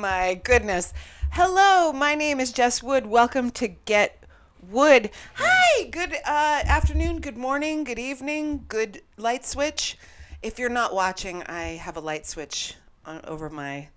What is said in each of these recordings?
My goodness. Hello, my name is Jess Wood. Welcome to Get Wood. Hi, good uh, afternoon, good morning, good evening, good light switch. If you're not watching, I have a light switch on, over my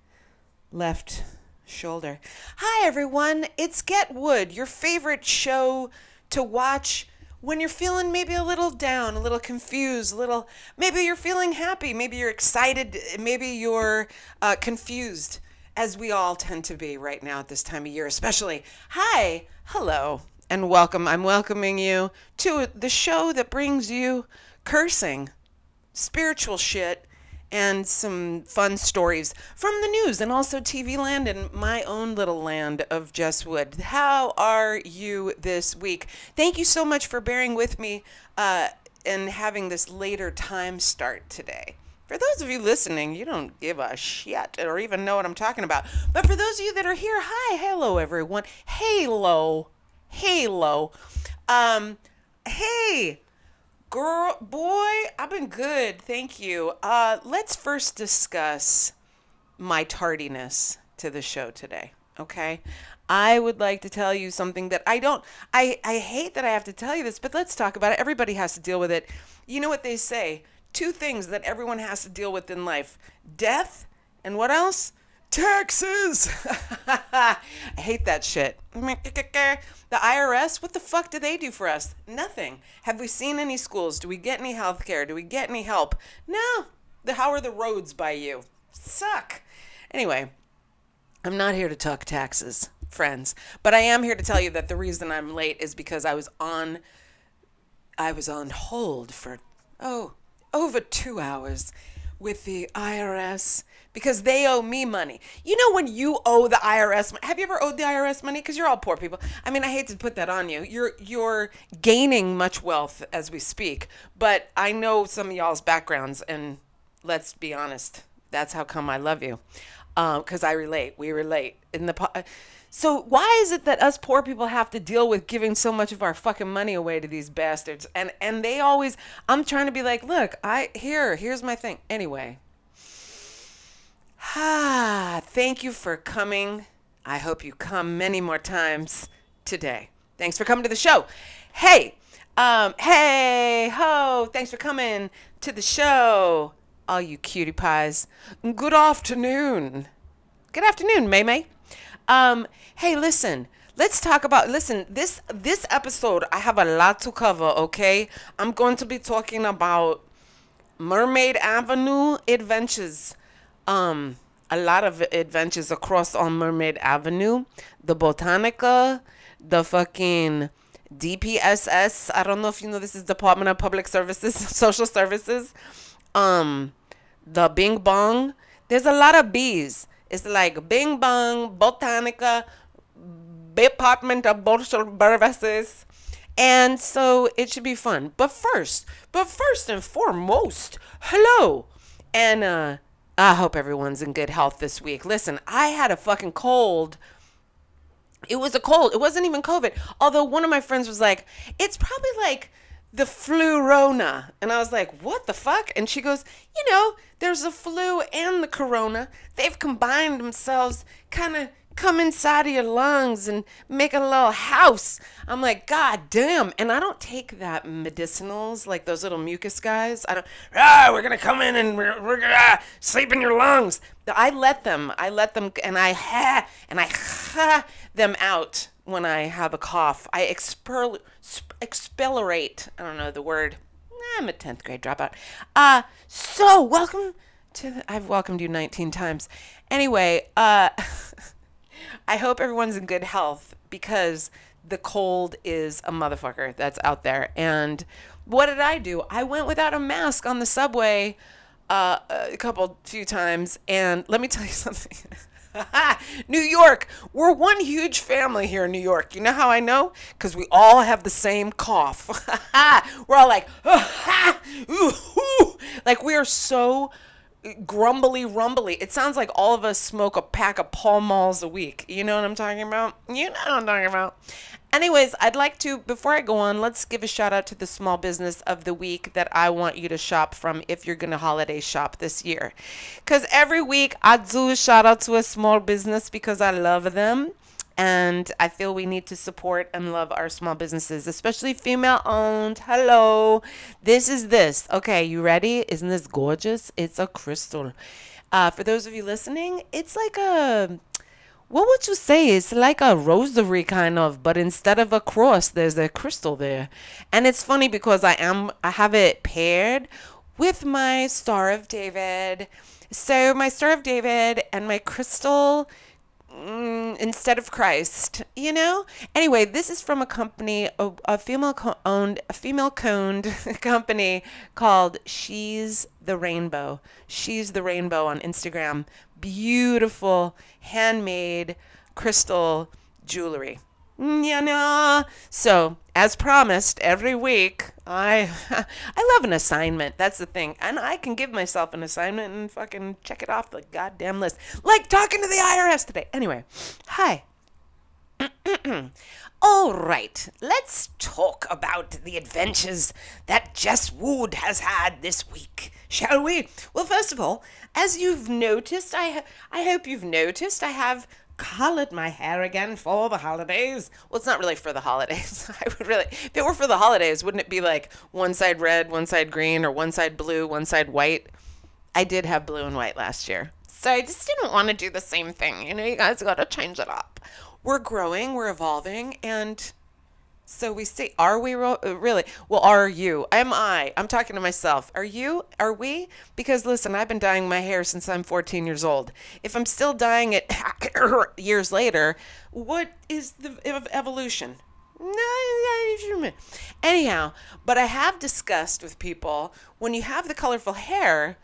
left shoulder. Hi, everyone. It's Get Wood, your favorite show to watch when you're feeling maybe a little down, a little confused, a little, maybe you're feeling happy, maybe you're excited, maybe you're uh, confused, as we all tend to be right now at this time of year, especially. Hi, hello, and welcome. I'm welcoming you to the show that brings you cursing, spiritual shit, and some fun stories from the news and also TV land and my own little land of Jess Wood. How are you this week? Thank you so much for bearing with me uh, and having this later time start today. For those of you listening, you don't give a shit or even know what I'm talking about. But for those of you that are here, hi, hello, everyone. Halo, halo. Um, hey, Girl, boy, I've been good. Thank you. Uh, let's first discuss my tardiness to the show today. Okay. I would like to tell you something that I don't, I, I hate that I have to tell you this, but let's talk about it. Everybody has to deal with it. You know what they say? Two things that everyone has to deal with in life death and what else? Taxes. I hate that shit. The IRS, what the fuck do they do for us? Nothing. Have we seen any schools? Do we get any health care? Do we get any help? No. The, how are the roads by you? Suck. Anyway, I'm not here to talk taxes, friends, but I am here to tell you that the reason I'm late is because I was on I was on hold for oh, over 2 hours with the IRS because they owe me money. You know when you owe the IRS have you ever owed the IRS money cuz you're all poor people. I mean, I hate to put that on you. You're you're gaining much wealth as we speak, but I know some of y'all's backgrounds and let's be honest, that's how come I love you. Um, cuz I relate. We relate. In the po- so why is it that us poor people have to deal with giving so much of our fucking money away to these bastards? And and they always I'm trying to be like, look, I here, here's my thing. Anyway. Ah, thank you for coming. I hope you come many more times today. Thanks for coming to the show. Hey, um, hey, ho, thanks for coming to the show, all you cutie pies. Good afternoon. Good afternoon, May May. Um, hey, listen. Let's talk about listen, this this episode I have a lot to cover, okay? I'm going to be talking about Mermaid Avenue Adventures. Um a lot of adventures across on Mermaid Avenue, the Botanica, the fucking DPSS. I don't know if you know this is Department of Public Services, Social Services. Um the Bing Bong. There's a lot of bees. It's like Bing Bong, Botanica, Department of Social Services. And so it should be fun. But first, but first and foremost, hello. And uh I hope everyone's in good health this week. Listen, I had a fucking cold. It was a cold. It wasn't even COVID. Although one of my friends was like, it's probably like the flu rona. And I was like, what the fuck? And she goes, you know, there's the flu and the corona. They've combined themselves, kind of come inside of your lungs and make a little house. I'm like, God damn. And I don't take that medicinals, like those little mucus guys. I don't, ah, we're going to come in and we're, we're going to ah, sleep in your lungs. I let them, I let them, and I ha, and I ha them out when I have a cough. I expel, expellerate, I don't know the word. I'm a 10th grade dropout. Uh, so welcome to, the, I've welcomed you 19 times. Anyway, uh, I hope everyone's in good health because the cold is a motherfucker that's out there. And what did I do? I went without a mask on the subway uh, a couple few times, and let me tell you something. New York, we're one huge family here in New York. You know how I know? Because we all have the same cough. we're all like, like we are so grumbly rumbly. It sounds like all of us smoke a pack of Pall Malls a week. You know what I'm talking about? You know what I'm talking about. Anyways, I'd like to, before I go on, let's give a shout out to the small business of the week that I want you to shop from if you're going to holiday shop this year. Because every week I do a shout out to a small business because I love them. And I feel we need to support and love our small businesses, especially female owned. Hello. This is this. Okay, you ready? Isn't this gorgeous? It's a crystal. Uh, for those of you listening, it's like a what would you say? It's like a rosary kind of, but instead of a cross, there's a crystal there. And it's funny because I am I have it paired with my Star of David. So my Star of David and my crystal mm, instead of Christ, you know? Anyway, this is from a company, a, a female co- owned, a female coned company called She's the Rainbow. She's the Rainbow on Instagram. Beautiful, handmade crystal jewelry. Yeah, So, as promised, every week I I love an assignment. That's the thing, and I can give myself an assignment and fucking check it off the goddamn list, like talking to the IRS today. Anyway, hi. All right, let's talk about the adventures that Jess Wood has had this week, shall we? Well, first of all, as you've noticed, I I hope you've noticed, I have colored my hair again for the holidays. Well, it's not really for the holidays. I would really, if it were for the holidays, wouldn't it be like one side red, one side green, or one side blue, one side white? I did have blue and white last year. So I just didn't want to do the same thing. You know, you guys got to change it up. We're growing, we're evolving, and so we see, are we uh, really? Well, are you? Am I? I'm talking to myself. Are you? Are we? Because listen, I've been dyeing my hair since I'm 14 years old. If I'm still dyeing it years later, what is the evolution? No, anyhow, but I have discussed with people when you have the colorful hair,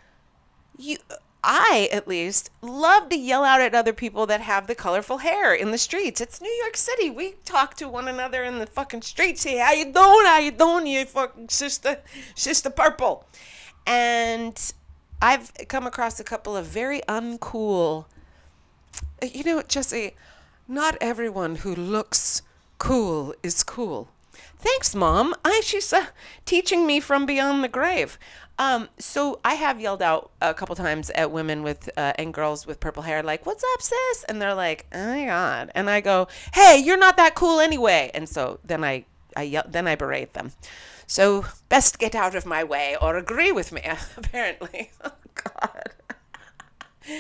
you I, at least, love to yell out at other people that have the colorful hair in the streets. It's New York City. We talk to one another in the fucking streets. Hey, how you doing? How you doing, you fucking sister, sister purple? And I've come across a couple of very uncool. You know, Jesse, not everyone who looks cool is cool. Thanks, Mom. I, she's uh, teaching me from beyond the grave. Um, so I have yelled out a couple times at women with uh, and girls with purple hair, like, "What's up, sis?" And they're like, "Oh my god!" And I go, "Hey, you're not that cool anyway." And so then I, I yell, then I berate them. So best get out of my way or agree with me. Apparently, oh god.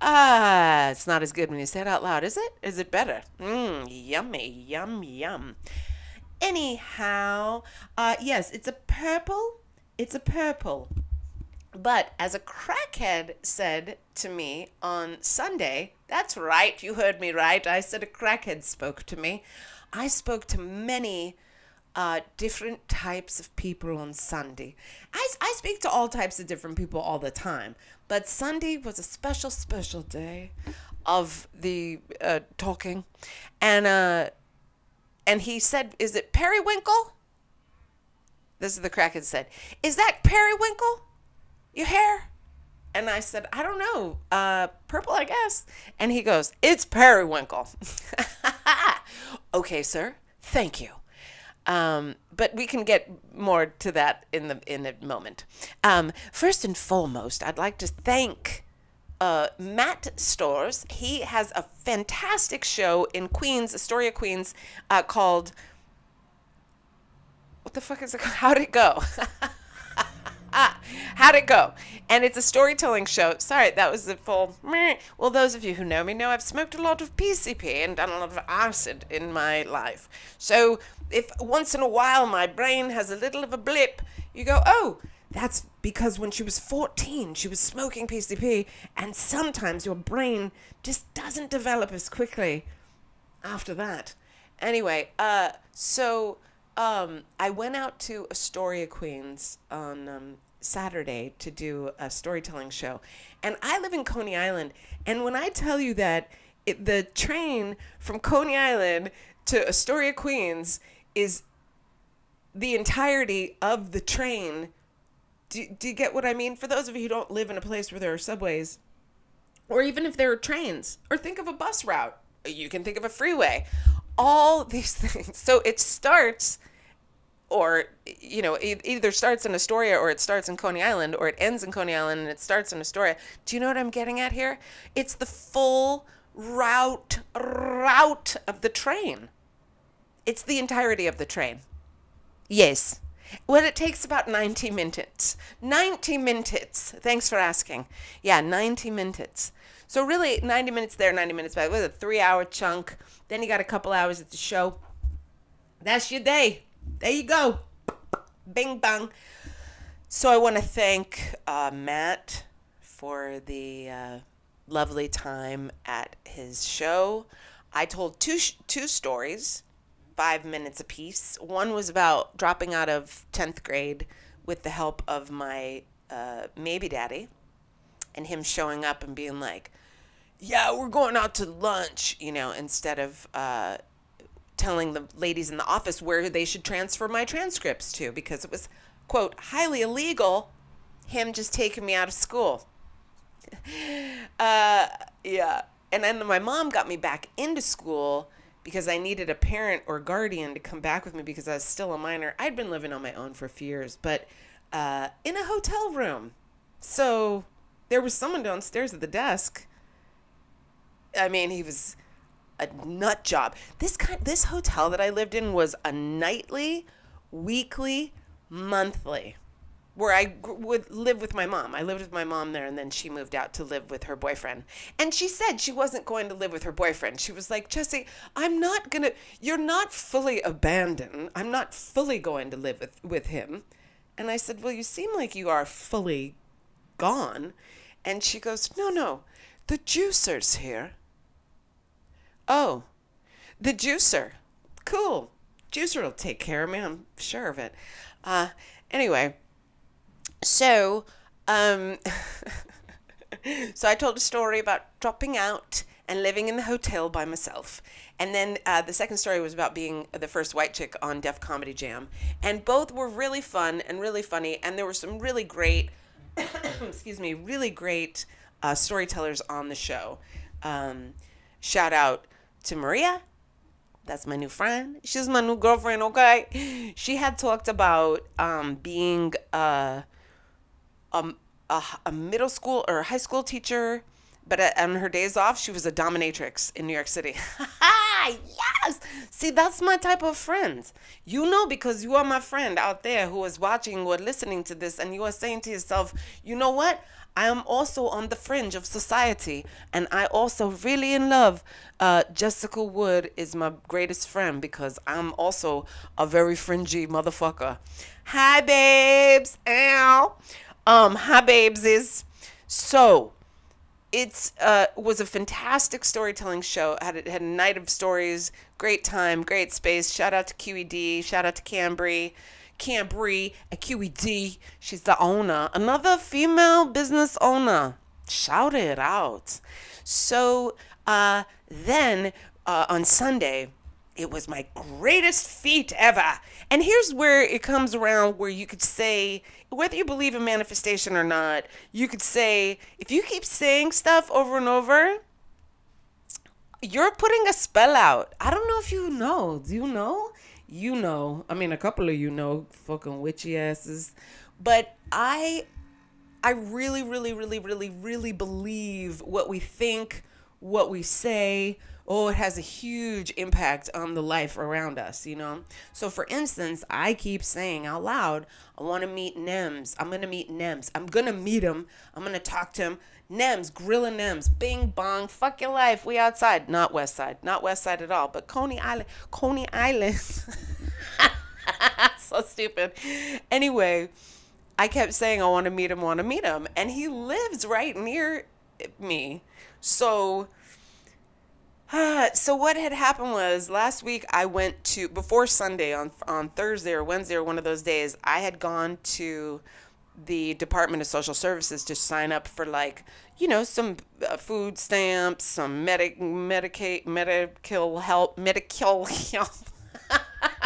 Ah, it's not as good when you say it out loud, is it? Is it better? Mmm, yummy, yum, yum. Anyhow, uh, yes, it's a purple it's a purple. But as a crackhead said to me on Sunday, that's right, you heard me right. I said a crackhead spoke to me. I spoke to many uh, different types of people on Sunday. I, I speak to all types of different people all the time, but Sunday was a special, special day of the uh, talking. And, uh, and he said, Is it periwinkle? This is the Kraken said, Is that periwinkle? Your hair? And I said, I don't know. Uh, purple, I guess. And he goes, It's periwinkle. okay, sir. Thank you. Um, but we can get more to that in the in a moment. Um, first and foremost, I'd like to thank uh, Matt Stores. He has a fantastic show in Queens, Astoria, Queens, uh, called what the fuck is it? How'd it go? How'd it go? And it's a storytelling show. Sorry, that was the full. Well, those of you who know me know I've smoked a lot of PCP and done a lot of acid in my life. So if once in a while my brain has a little of a blip, you go, oh, that's because when she was 14, she was smoking PCP, and sometimes your brain just doesn't develop as quickly after that. Anyway, uh, so um, I went out to Astoria, Queens on um, Saturday to do a storytelling show. And I live in Coney Island. And when I tell you that it, the train from Coney Island to Astoria, Queens is the entirety of the train Do, do you get what I mean? For those of you who don't live in a place where there are subways, or even if there are trains, or think of a bus route, you can think of a freeway, all these things. So it starts, or, you know, it either starts in Astoria or it starts in Coney Island or it ends in Coney Island and it starts in Astoria. Do you know what I'm getting at here? It's the full route, route of the train. It's the entirety of the train. Yes. Well, it takes about 90 minutes. 90 minutes. Thanks for asking. Yeah, 90 minutes. So really, 90 minutes there, 90 minutes back. It was a three-hour chunk. Then you got a couple hours at the show. That's your day. There you go. Bing bang. So I want to thank uh, Matt for the uh, lovely time at his show. I told two sh- two stories, five minutes apiece. One was about dropping out of tenth grade with the help of my uh, maybe daddy, and him showing up and being like, "Yeah, we're going out to lunch," you know, instead of uh, telling the ladies in the office where they should transfer my transcripts to because it was quote highly illegal. Him just taking me out of school. uh, yeah. And then my mom got me back into school because I needed a parent or guardian to come back with me because I was still a minor. I'd been living on my own for a few years, but uh, in a hotel room. So there was someone downstairs at the desk. I mean, he was a nut job. This kind, this hotel that I lived in was a nightly, weekly, monthly where I would live with my mom. I lived with my mom there, and then she moved out to live with her boyfriend. And she said she wasn't going to live with her boyfriend. She was like, Jesse, I'm not gonna. You're not fully abandoned. I'm not fully going to live with with him. And I said, Well, you seem like you are fully gone. And she goes, No, no, the juicer's here. Oh, the juicer. Cool. Juicer will take care of me. I'm sure of it. Uh, anyway so um so i told a story about dropping out and living in the hotel by myself and then uh, the second story was about being the first white chick on def comedy jam and both were really fun and really funny and there were some really great excuse me really great uh, storytellers on the show. Um, shout out to maria. That's my new friend. She's my new girlfriend okay? She had talked about um, being uh, a, a, a middle school or high school teacher, but on her days off, she was a dominatrix in New York City. yes! See, that's my type of friend. You know, because you are my friend out there who is watching or listening to this, and you are saying to yourself, you know what? I am also on the fringe of society, and I also really in love. Uh, Jessica Wood is my greatest friend because I'm also a very fringy motherfucker. Hi, babes. Ow. Um, hi, babes. Is so. It's uh was a fantastic storytelling show. Had a, had a night of stories. Great time. Great space. Shout out to QED. Shout out to Kambri. Kambri at QED. She's the owner. Another female business owner. Shout it out. So uh, then uh, on Sunday, it was my greatest feat ever. And here's where it comes around where you could say, whether you believe in manifestation or not, you could say, if you keep saying stuff over and over, you're putting a spell out. I don't know if you know. Do you know? You know. I mean, a couple of you know, fucking witchy asses. But I, I really, really, really, really, really believe what we think, what we say, oh, it has a huge impact on the life around us, you know? So, for instance, I keep saying out loud, I want to meet Nems. I'm going to meet Nems. I'm going to meet him. I'm going to talk to him. Nems, Gorilla Nems, bing bong, fuck your life. We outside. Not West Side. Not West Side at all, but Coney Island. Coney Island. so stupid. Anyway, I kept saying, I want to meet him, want to meet him. And he lives right near me. So, so what had happened was last week I went to before Sunday on on Thursday or Wednesday or one of those days I had gone to the Department of Social Services to sign up for like you know some uh, food stamps, some medic Medicaid medical help, medical help.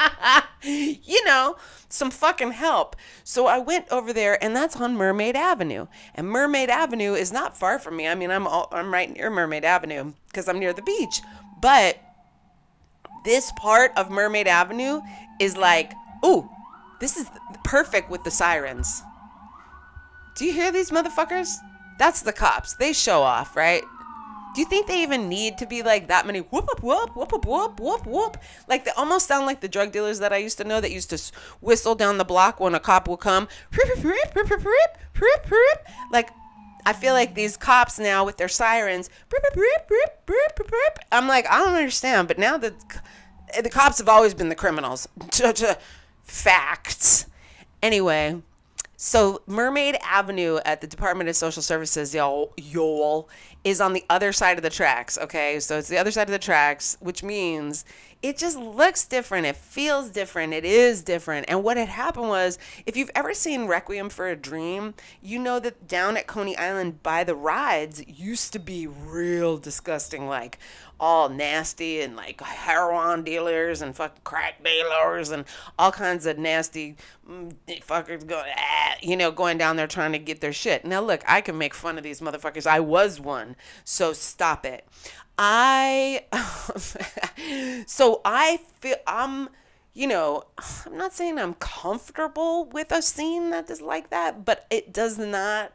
you know, some fucking help. So I went over there, and that's on Mermaid Avenue. And Mermaid Avenue is not far from me. I mean, I'm all, I'm right near Mermaid Avenue because I'm near the beach. But this part of Mermaid Avenue is like, ooh, this is perfect with the sirens. Do you hear these motherfuckers? That's the cops. They show off, right? Do you think they even need to be like that many whoop whoop whoop whoop whoop whoop whoop? Like they almost sound like the drug dealers that I used to know that used to whistle down the block when a cop will come. Like I feel like these cops now with their sirens. I'm like I don't understand, but now the the cops have always been the criminals. Facts. Anyway, so Mermaid Avenue at the Department of Social Services, y'all, y'all, is on the other side of the tracks. Okay, so it's the other side of the tracks, which means it just looks different. It feels different. It is different. And what had happened was, if you've ever seen Requiem for a Dream, you know that down at Coney Island by the rides used to be real disgusting, like all nasty and like heroin dealers and fucking crack dealers and all kinds of nasty mm, fuckers going, ah, you know, going down there trying to get their shit. Now, look, I can make fun of these motherfuckers. I was one, so stop it. I so I feel I'm you know, I'm not saying I'm comfortable with a scene that is like that, but it does not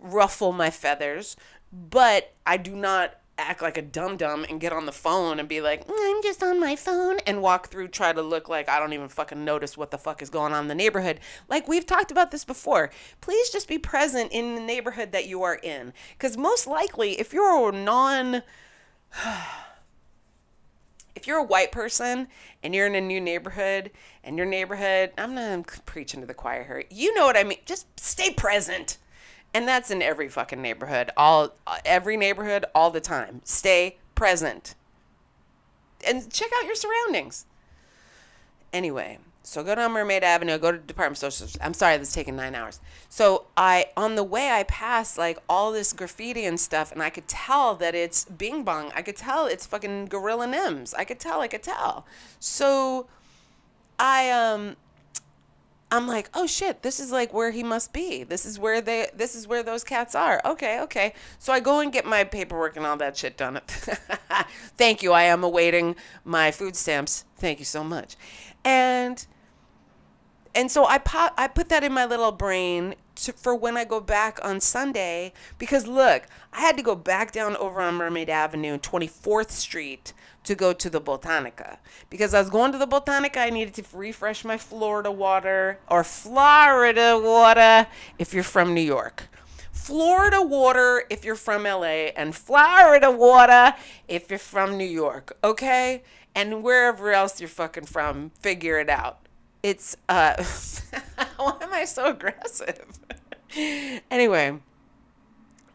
ruffle my feathers. But I do not act like a dum dum and get on the phone and be like, I'm just on my phone and walk through, try to look like I don't even fucking notice what the fuck is going on in the neighborhood. Like we've talked about this before. Please just be present in the neighborhood that you are in. Because most likely, if you're a non. if you're a white person and you're in a new neighborhood and your neighborhood, I'm not preaching to the choir here. You know what I mean? Just stay present. And that's in every fucking neighborhood, all uh, every neighborhood all the time. Stay present. And check out your surroundings. Anyway, so go down Mermaid Avenue, go to Department of Social. I'm sorry, this is taking nine hours. So I, on the way, I passed like all this graffiti and stuff, and I could tell that it's Bing Bong. I could tell it's fucking Gorilla Nems. I could tell. I could tell. So I um I'm like, oh shit, this is like where he must be. This is where they this is where those cats are. Okay, okay. So I go and get my paperwork and all that shit done. Thank you. I am awaiting my food stamps. Thank you so much. And and so I pop, I put that in my little brain to, for when I go back on Sunday because look, I had to go back down over on Mermaid Avenue, 24th Street to go to the Botanica because I was going to the Botanica. I needed to refresh my Florida water or Florida water if you're from New York. Florida water if you're from LA and Florida water if you're from New York, okay? And wherever else you're fucking from, figure it out. It's uh why am I so aggressive? anyway,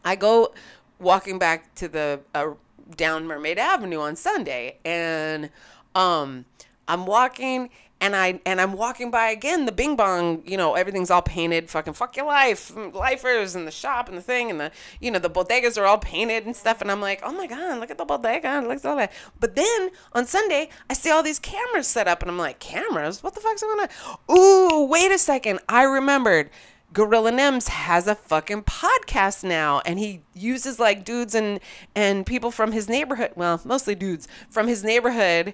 I go walking back to the uh, down Mermaid Avenue on Sunday, and um, I'm walking and I and I'm walking by again the Bing Bong, you know, everything's all painted, fucking fuck your life, mm, lifers and the shop and the thing and the you know the bodegas are all painted and stuff, and I'm like, oh my god, look at the bodega, look at all that. But then on Sunday, I see all these cameras set up, and I'm like, cameras? What the fuck's going on? Ooh, wait a second, I remembered. Gorilla Nems has a fucking podcast now, and he uses like dudes and and people from his neighborhood. Well, mostly dudes from his neighborhood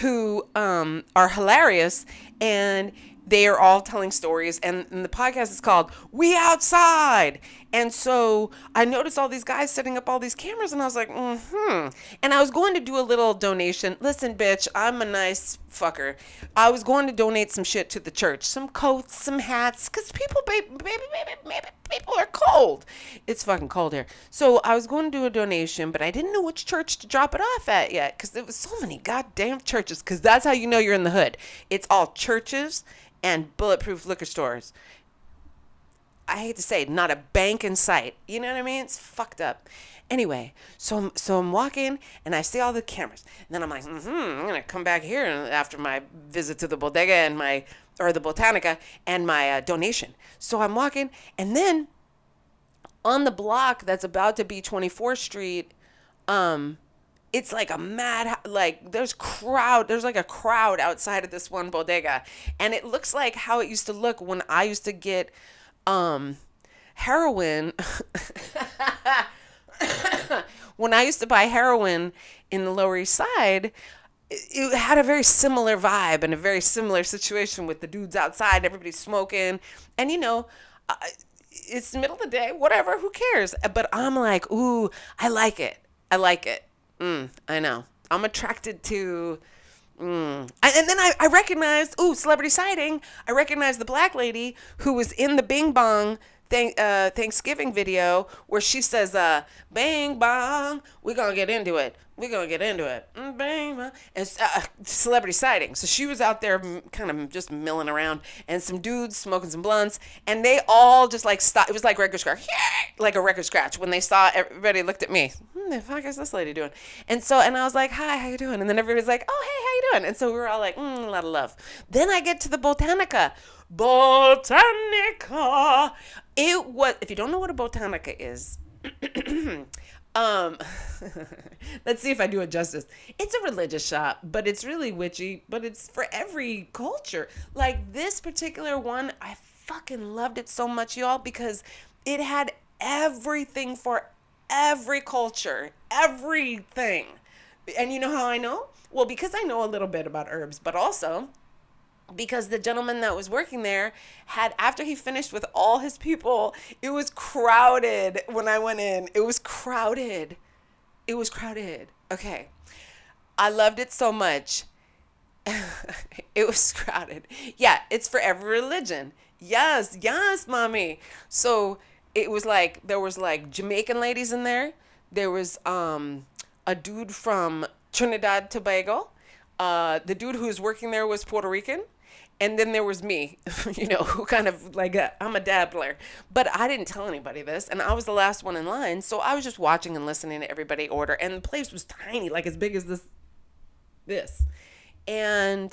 who um, are hilarious, and they are all telling stories. And, and the podcast is called "We Outside," and so I noticed all these guys setting up all these cameras, and I was like, hmm. And I was going to do a little donation. Listen, bitch, I'm a nice fucker. I was going to donate some shit to the church, some coats, some hats, because people, baby, baby, baby, people are cold. It's fucking cold here. So I was going to do a donation, but I didn't know which church to drop it off at yet, because there was so many goddamn churches. Because that's how you know you're in the hood. It's all churches and bulletproof liquor stores. I hate to say, not a bank in sight. You know what I mean? It's fucked up. Anyway, so I'm, so I'm walking and I see all the cameras. And then I'm like, mm-hmm, I'm going to come back here after my visit to the bodega and my, or the Botanica and my uh, donation. So I'm walking and then on the block that's about to be 24th Street, um, it's like a mad like there's crowd there's like a crowd outside of this one bodega and it looks like how it used to look when i used to get um heroin when i used to buy heroin in the lower east side it had a very similar vibe and a very similar situation with the dudes outside everybody's smoking and you know it's the middle of the day whatever who cares but i'm like ooh i like it i like it Mm, I know. I'm attracted to. Mm. And then I, I recognized, ooh, celebrity sighting. I recognized the black lady who was in the Bing Bong uh, Thanksgiving video where she says, uh, "Bang bong, we're gonna get into it. We're gonna get into it." Mm, bang bong, and uh, celebrity sighting. So she was out there, kind of just milling around, and some dudes smoking some blunts, and they all just like stopped. It was like record scratch, like a record scratch when they saw everybody looked at me. Hmm, the fuck is this lady doing? And so, and I was like, "Hi, how you doing?" And then everybody's like, "Oh, hey, how you doing?" And so we were all like, mm, "A lot of love." Then I get to the Botanica. Botanica. It was, if you don't know what a Botanica is, um, let's see if I do it justice. It's a religious shop, but it's really witchy, but it's for every culture. Like this particular one, I fucking loved it so much, y'all, because it had everything for every culture, everything. And you know how I know? Well, because I know a little bit about herbs, but also because the gentleman that was working there had after he finished with all his people it was crowded when i went in. It was crowded. It was crowded. Okay. I loved it so much. It was crowded. Yeah it's for every religion. Yes yes mommy. So it was like there was like jamaican ladies in there. There was um a dude from trinidad tobago. Uh, the dude who was working there was Puerto Rican and then there was me, you know, who kind of like i am a dabbler, but I didn't tell anybody this, and I was the last one in line, so I was just watching and listening to everybody order, and the place was tiny, like as big as this, this, and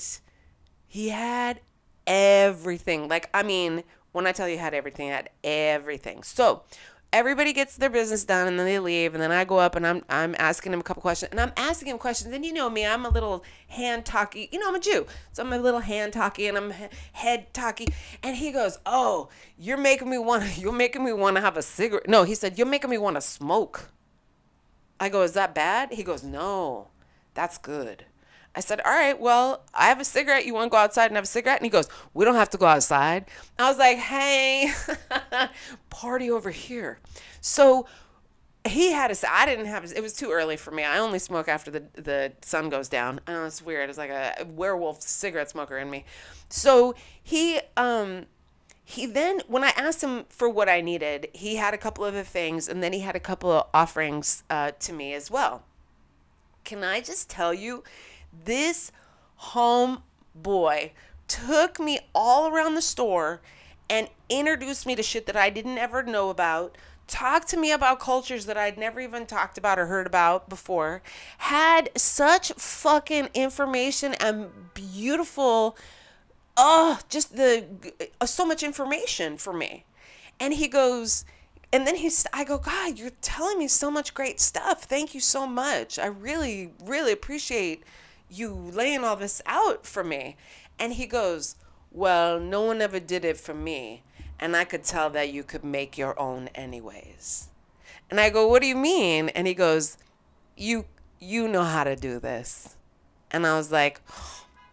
he had everything. Like I mean, when I tell you had everything, he had everything. So everybody gets their business done and then they leave and then I go up and I'm I'm asking him a couple questions and I'm asking him questions. And you know me I'm a little hand talky you know I'm a Jew. So I'm a little hand talky and I'm head talky. And he goes oh you're making me want you're making me want to have a cigarette. No he said you're making me want to smoke. I go is that bad? He goes no that's good I said, All right, well, I have a cigarette. You want to go outside and have a cigarette? And he goes, We don't have to go outside. I was like, Hey, party over here. So he had a, I didn't have, it was too early for me. I only smoke after the, the sun goes down. Oh, it's weird. It's like a werewolf cigarette smoker in me. So he, um, he then when i asked him for what i needed he had a couple of the things and then he had a couple of offerings uh, to me as well can i just tell you this home boy took me all around the store and introduced me to shit that I didn't ever know about. Talked to me about cultures that I'd never even talked about or heard about before. Had such fucking information and beautiful, oh, just the uh, so much information for me. And he goes, and then he's, I go, God, you're telling me so much great stuff. Thank you so much. I really, really appreciate you laying all this out for me. And he goes, Well, no one ever did it for me. And I could tell that you could make your own anyways. And I go, What do you mean? And he goes, You you know how to do this. And I was like,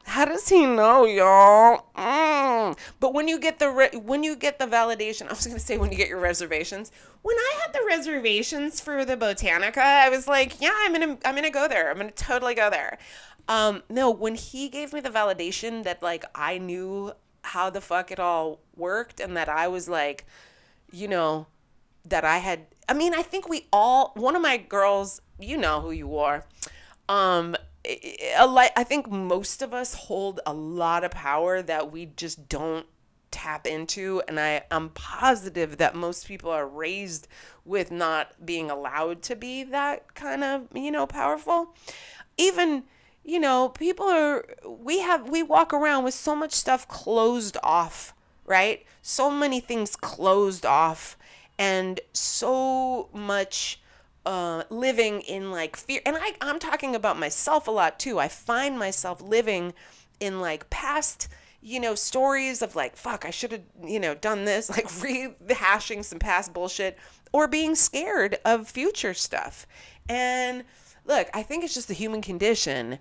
how does he know, y'all? Mm. But when you get the re- when you get the validation, I was gonna say when you get your reservations. When I had the reservations for the Botanica, I was like, yeah, I'm gonna I'm gonna go there. I'm gonna totally go there. Um, no, when he gave me the validation that like I knew how the fuck it all worked and that I was like, you know, that I had I mean, I think we all one of my girls, you know who you are. Um I think most of us hold a lot of power that we just don't tap into and I I'm positive that most people are raised with not being allowed to be that kind of, you know, powerful. Even you know, people are, we have, we walk around with so much stuff closed off, right? So many things closed off and so much uh, living in like fear. And I, I'm talking about myself a lot too. I find myself living in like past, you know, stories of like, fuck, I should have, you know, done this, like rehashing some past bullshit or being scared of future stuff. And look, I think it's just the human condition.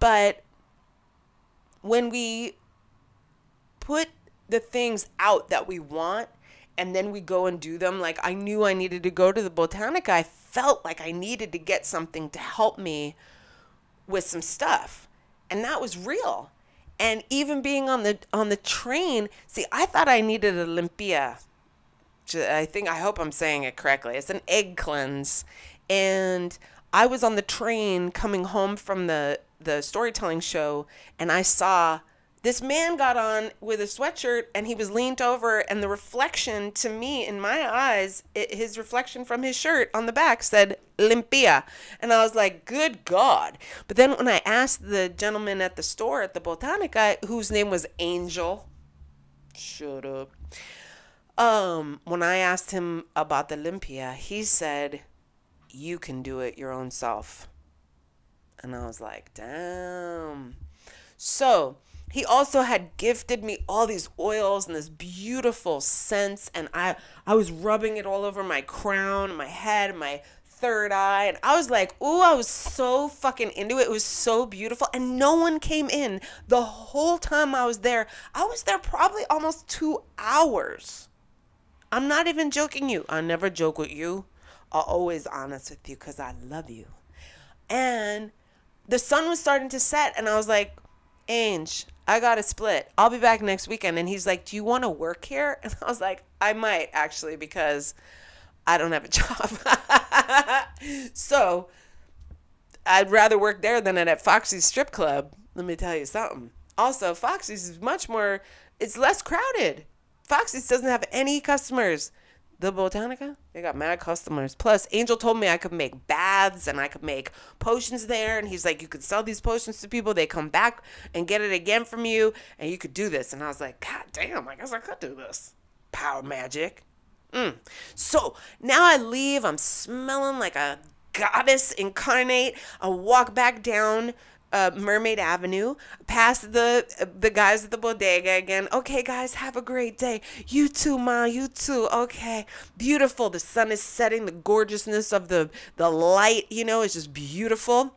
But when we put the things out that we want and then we go and do them. Like I knew I needed to go to the Botanica. I felt like I needed to get something to help me with some stuff. And that was real. And even being on the on the train, see, I thought I needed a. I think I hope I'm saying it correctly. It's an egg cleanse. And I was on the train coming home from the the storytelling show and I saw this man got on with a sweatshirt and he was leaned over and the reflection to me in my eyes it, his reflection from his shirt on the back said limpia. And i was like good god. But then when i asked the gentleman at the store at the botanica whose name was angel shut up um when i asked him about the limpia he said you can do it your own self. And i was like damn. So he also had gifted me all these oils and this beautiful scents and i i was rubbing it all over my crown my head my third eye and i was like ooh, i was so fucking into it. It was so beautiful. And no one came in. The whole time i was there i was there probably almost two hours. I'm not even joking you. I never joke with you i'm always honest with you because i love you and the sun was starting to set and i was like Ange, I got a split. I'll be back next weekend. And he's like, Do you want to work here? And I was like, I might actually because I don't have a job. so I'd rather work there than at Foxy's strip club. Let me tell you something. Also, Foxy's is much more, it's less crowded. Foxy's doesn't have any customers the Botanica, they got mad customers. Plus, Angel told me I could make baths and I could make potions there. And he's like, you could sell these potions to people. They come back and get it again from you, and you could do this. And I was like, God damn, I guess I could do this. Power magic. Mm. So now I leave. I'm smelling like a goddess incarnate. I walk back down uh, Mermaid Avenue, past the the guys at the bodega again. Okay, guys, have a great day. You too, ma. You too. Okay, beautiful. The sun is setting. The gorgeousness of the the light, you know, is just beautiful.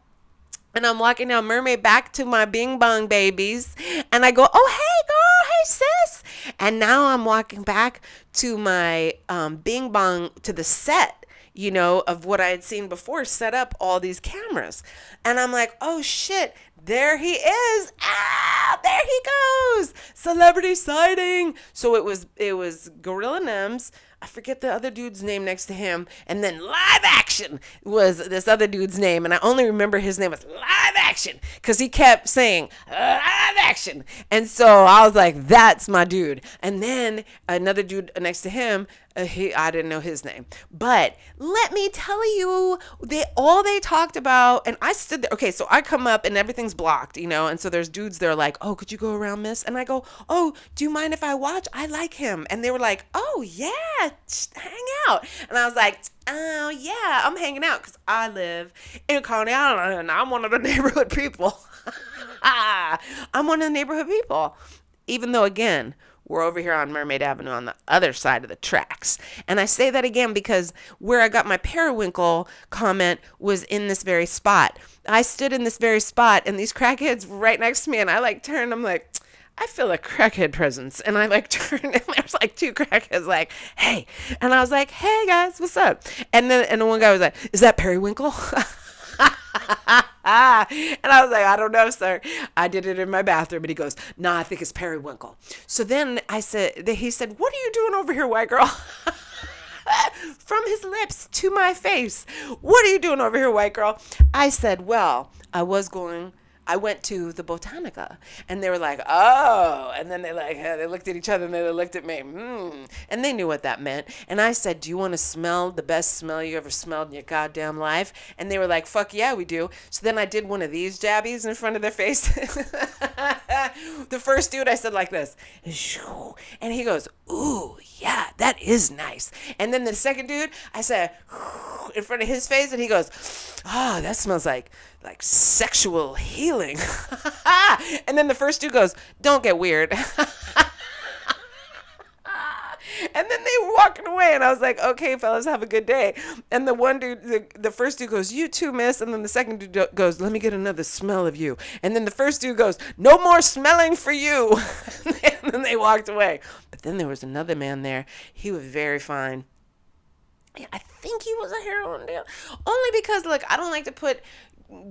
And I'm walking down Mermaid back to my Bing Bong babies, and I go, "Oh, hey, girl, hey, sis." And now I'm walking back to my um, Bing Bong to the set you know, of what I had seen before, set up all these cameras. And I'm like, oh shit, there he is. Ah, there he goes. Celebrity sighting. So it was it was Gorilla Nems. I forget the other dude's name next to him. And then live action was this other dude's name. And I only remember his name was live action because he kept saying live action. And so I was like, that's my dude. And then another dude next to him uh, he, I didn't know his name, but let me tell you, they all they talked about, and I stood there. Okay, so I come up and everything's blocked, you know, and so there's dudes there like, oh, could you go around, Miss? And I go, oh, do you mind if I watch? I like him, and they were like, oh yeah, hang out, and I was like, oh yeah, I'm hanging out because I live in Coney Island and I'm one of the neighborhood people. I'm one of the neighborhood people, even though again we're over here on Mermaid Avenue on the other side of the tracks. And I say that again because where I got my periwinkle comment was in this very spot. I stood in this very spot and these crackheads were right next to me and I like turned, I'm like, I feel a crackhead presence. And I like turned and there's like two crackheads like, hey. And I was like, hey guys, what's up? And then and the one guy was like, is that periwinkle? and I was like, I don't know, sir. I did it in my bathroom. And he goes, Nah, I think it's periwinkle. So then I said, he said, What are you doing over here, white girl? From his lips to my face. What are you doing over here, white girl? I said, Well, I was going I went to the Botanica and they were like, oh. And then they like, they looked at each other and they looked at me, hmm. And they knew what that meant. And I said, do you want to smell the best smell you ever smelled in your goddamn life? And they were like, fuck yeah, we do. So then I did one of these jabbies in front of their face. the first dude I said like this, and he goes, "Ooh, yeah, that is nice." And then the second dude I said in front of his face, and he goes, "Ah, oh, that smells like like sexual healing." and then the first dude goes, "Don't get weird." And then they were walking away, and I was like, okay, fellas, have a good day. And the one dude, the, the first dude goes, you too, miss. And then the second dude goes, let me get another smell of you. And then the first dude goes, no more smelling for you. and then they walked away. But then there was another man there. He was very fine. I think he was a heroin dealer. Only because, look, I don't like to put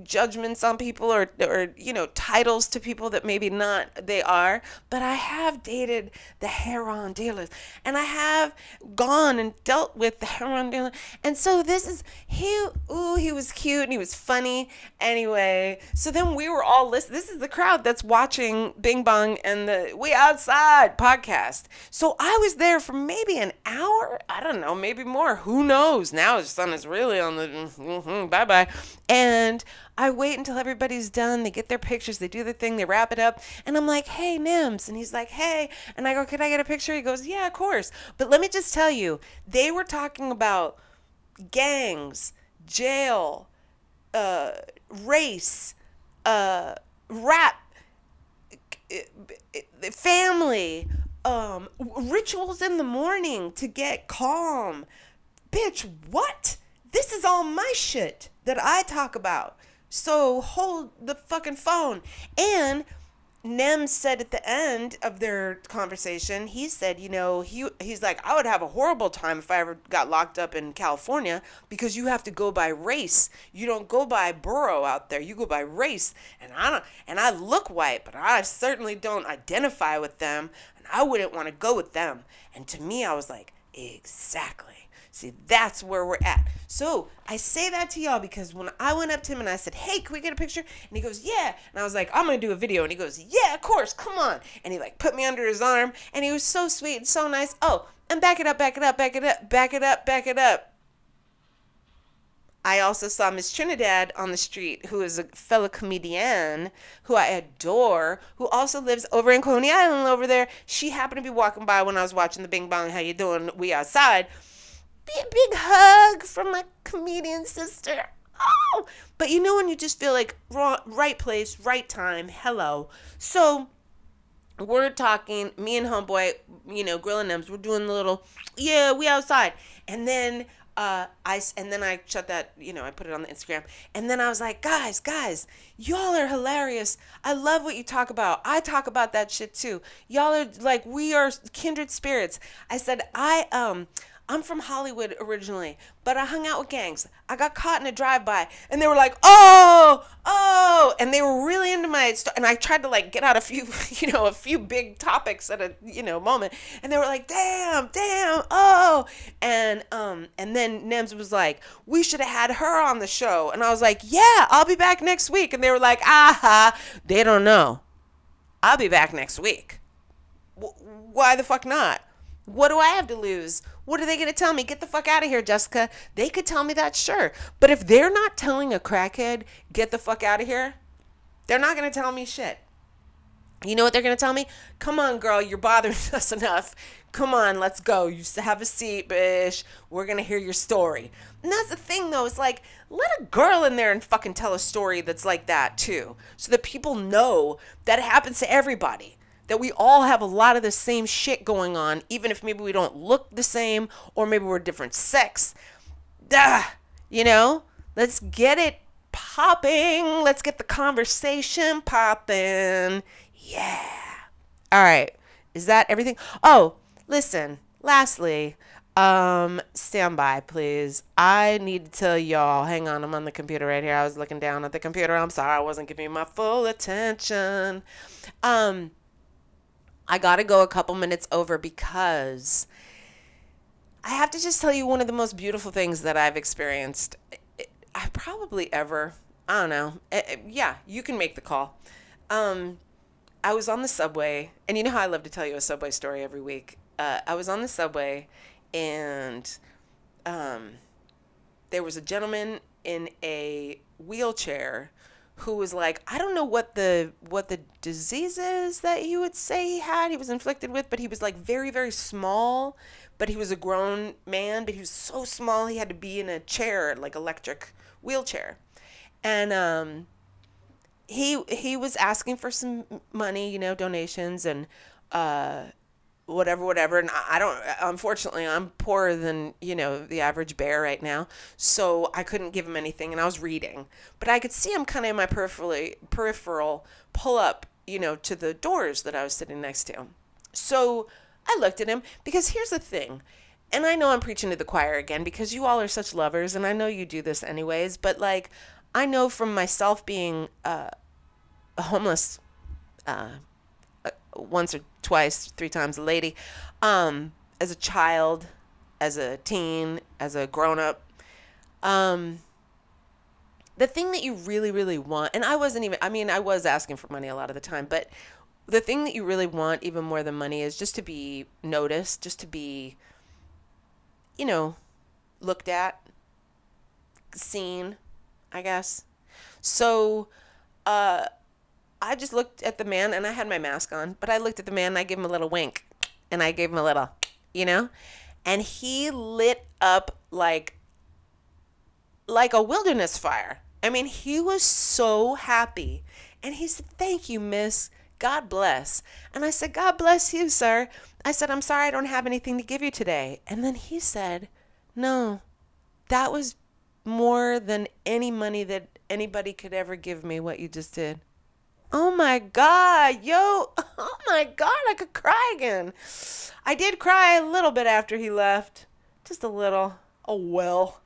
judgments on people or or you know titles to people that maybe not they are but i have dated the heroin dealers and i have gone and dealt with the heroin dealer and so this is he ooh he was cute and he was funny. Anyway so then we were all listening this is the crowd that's watching bing bong and the we outside podcast. So i was there for maybe an hour i don't know maybe more who knows? Now the sun is really on the mm-hmm, bye bye and I wait until everybody's done. They get their pictures, they do their thing, they wrap it up. And I'm like, hey, Nems. And he's like, hey. And I go, can I get a picture? He goes, yeah, of course. But let me just tell you, they were talking about gangs, jail, uh, race, uh, rap, family, um, rituals in the morning to get calm. Bitch, what? This is all my shit that I talk about. So hold the fucking phone. And Nem said at the end of their conversation, he said, you know, he he's like, I would have a horrible time if I ever got locked up in California because you have to go by race. You don't go by borough out there. You go by race. And I don't and I look white, but I certainly don't identify with them, and I wouldn't want to go with them. And to me, I was like, exactly. See, that's where we're at. So I say that to y'all because when I went up to him and I said, Hey, can we get a picture? And he goes, Yeah. And I was like, I'm going to do a video. And he goes, Yeah, of course. Come on. And he like put me under his arm and he was so sweet and so nice. Oh, and back it up, back it up, back it up, back it up, back it up. I also saw Miss Trinidad on the street, who is a fellow comedian who I adore, who also lives over in Coney Island over there. She happened to be walking by when I was watching the Bing Bong. How you doing? We outside big hug from my comedian sister. Oh, but you know when you just feel like right place, right time. Hello. So we're talking. Me and homeboy, you know, grilling them. We're doing the little, yeah, we outside, and then. Uh, I and then I shut that, you know, I put it on the Instagram, and then I was like, guys, guys, y'all are hilarious. I love what you talk about. I talk about that shit too. Y'all are like, we are kindred spirits. I said, I um, I'm from Hollywood originally, but I hung out with gangs. I got caught in a drive-by, and they were like, "Oh, oh," and they were really into my story. And I tried to like get out a few, you know, a few big topics at a you know moment, and they were like, "Damn, damn, oh," and um, and then Nems was like, "We should have had her on the show," and I was like, "Yeah, I'll be back next week," and they were like, "Aha, they don't know. I'll be back next week. W- why the fuck not?" What do I have to lose? What are they going to tell me? Get the fuck out of here, Jessica. They could tell me that, sure. But if they're not telling a crackhead, get the fuck out of here, they're not going to tell me shit. You know what they're going to tell me? Come on, girl, you're bothering us enough. Come on, let's go. You have a seat, bitch. We're going to hear your story. And that's the thing, though. It's like, let a girl in there and fucking tell a story that's like that, too. So that people know that it happens to everybody that we all have a lot of the same shit going on, even if maybe we don't look the same or maybe we're different sex. Duh, you know, let's get it popping. Let's get the conversation popping. Yeah. All right. Is that everything? Oh, listen. Lastly, um, stand by, please. I need to tell y'all. Hang on, I'm on the computer right here. I was looking down at the computer. I'm sorry, I wasn't giving you my full attention. Um, I got to go a couple minutes over because I have to just tell you one of the most beautiful things that I've experienced. I probably ever, I don't know. Eh, eh, yeah, you can make the call. Um, I was on the subway, and you know how I love to tell you a subway story every week. Uh, I was on the subway, and um, there was a gentleman in a wheelchair who was like, I don't know what the what the disease is that you would say he had. He was inflicted with, but he was like very very small. But he was a grown man, but he was so small he had to be in a chair, like electric wheelchair, and um, he he was asking for some money, you know, donations and uh, whatever, whatever. And I don't, unfortunately, I'm poorer than, you know, the average bear right now. So I couldn't give him anything and I was reading. But I could see him kind of in my peripherally, peripheral pull up, you know, to the doors that I was sitting next to. So I looked at him because here's the thing. And I know I'm preaching to the choir again because you all are such lovers and I know you do this anyways. But like, I know from myself being uh, a homeless uh, once or twice, three times a lady, um, as a child, as a teen, as a grown up. Um, the thing that you really, really want, and I wasn't even, I mean, I was asking for money a lot of the time, but the thing that you really want even more than money is just to be noticed, just to be, you know, looked at, seen, I guess. So, uh, I just looked at the man and I had my mask on, but I looked at the man and I gave him a little wink and I gave him a little, you know? And he lit up like like a wilderness fire. I mean, he was so happy. And he said, "Thank you, miss. God bless." And I said, "God bless you, sir." I said, "I'm sorry I don't have anything to give you today." And then he said, "No. That was more than any money that anybody could ever give me what you just did." Oh my God, yo, oh my God, I could cry again. I did cry a little bit after he left. Just a little. Oh well.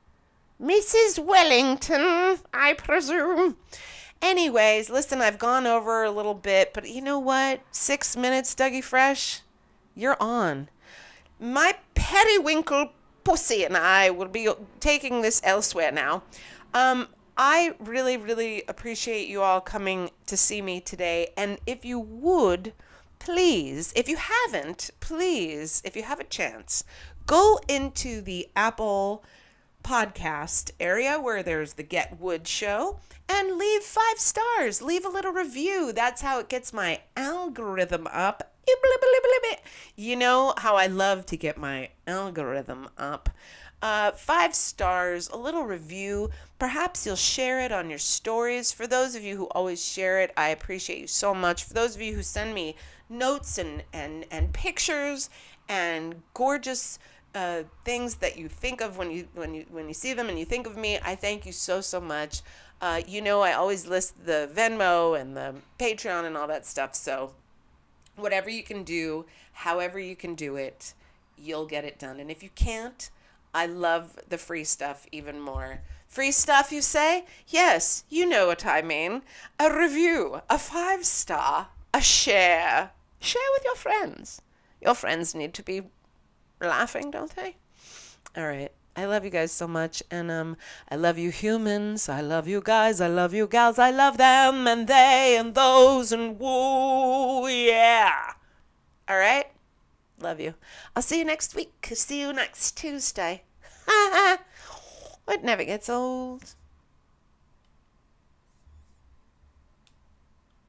Mrs. Wellington, I presume. Anyways, listen, I've gone over a little bit, but you know what? Six minutes, Dougie Fresh, you're on. My periwinkle pussy and I will be taking this elsewhere now. Um, I really, really appreciate you all coming to see me today. And if you would, please, if you haven't, please, if you have a chance, go into the Apple podcast area where there's the Get Wood show and leave five stars. Leave a little review. That's how it gets my algorithm up. You know how I love to get my algorithm up. Uh, five stars, a little review. Perhaps you'll share it on your stories. For those of you who always share it, I appreciate you so much. For those of you who send me notes and, and, and pictures and gorgeous uh, things that you think of when you when you when you see them and you think of me, I thank you so so much. Uh, you know, I always list the Venmo and the Patreon and all that stuff. So, whatever you can do, however you can do it, you'll get it done. And if you can't, I love the free stuff even more. Free stuff, you say? Yes, you know what I mean. A review, a five star, a share. Share with your friends. Your friends need to be laughing, don't they? All right. I love you guys so much. And um, I love you humans. I love you guys. I love you gals. I love them and they and those and woo. Yeah. All right. Love you. I'll see you next week. See you next Tuesday. it never gets old.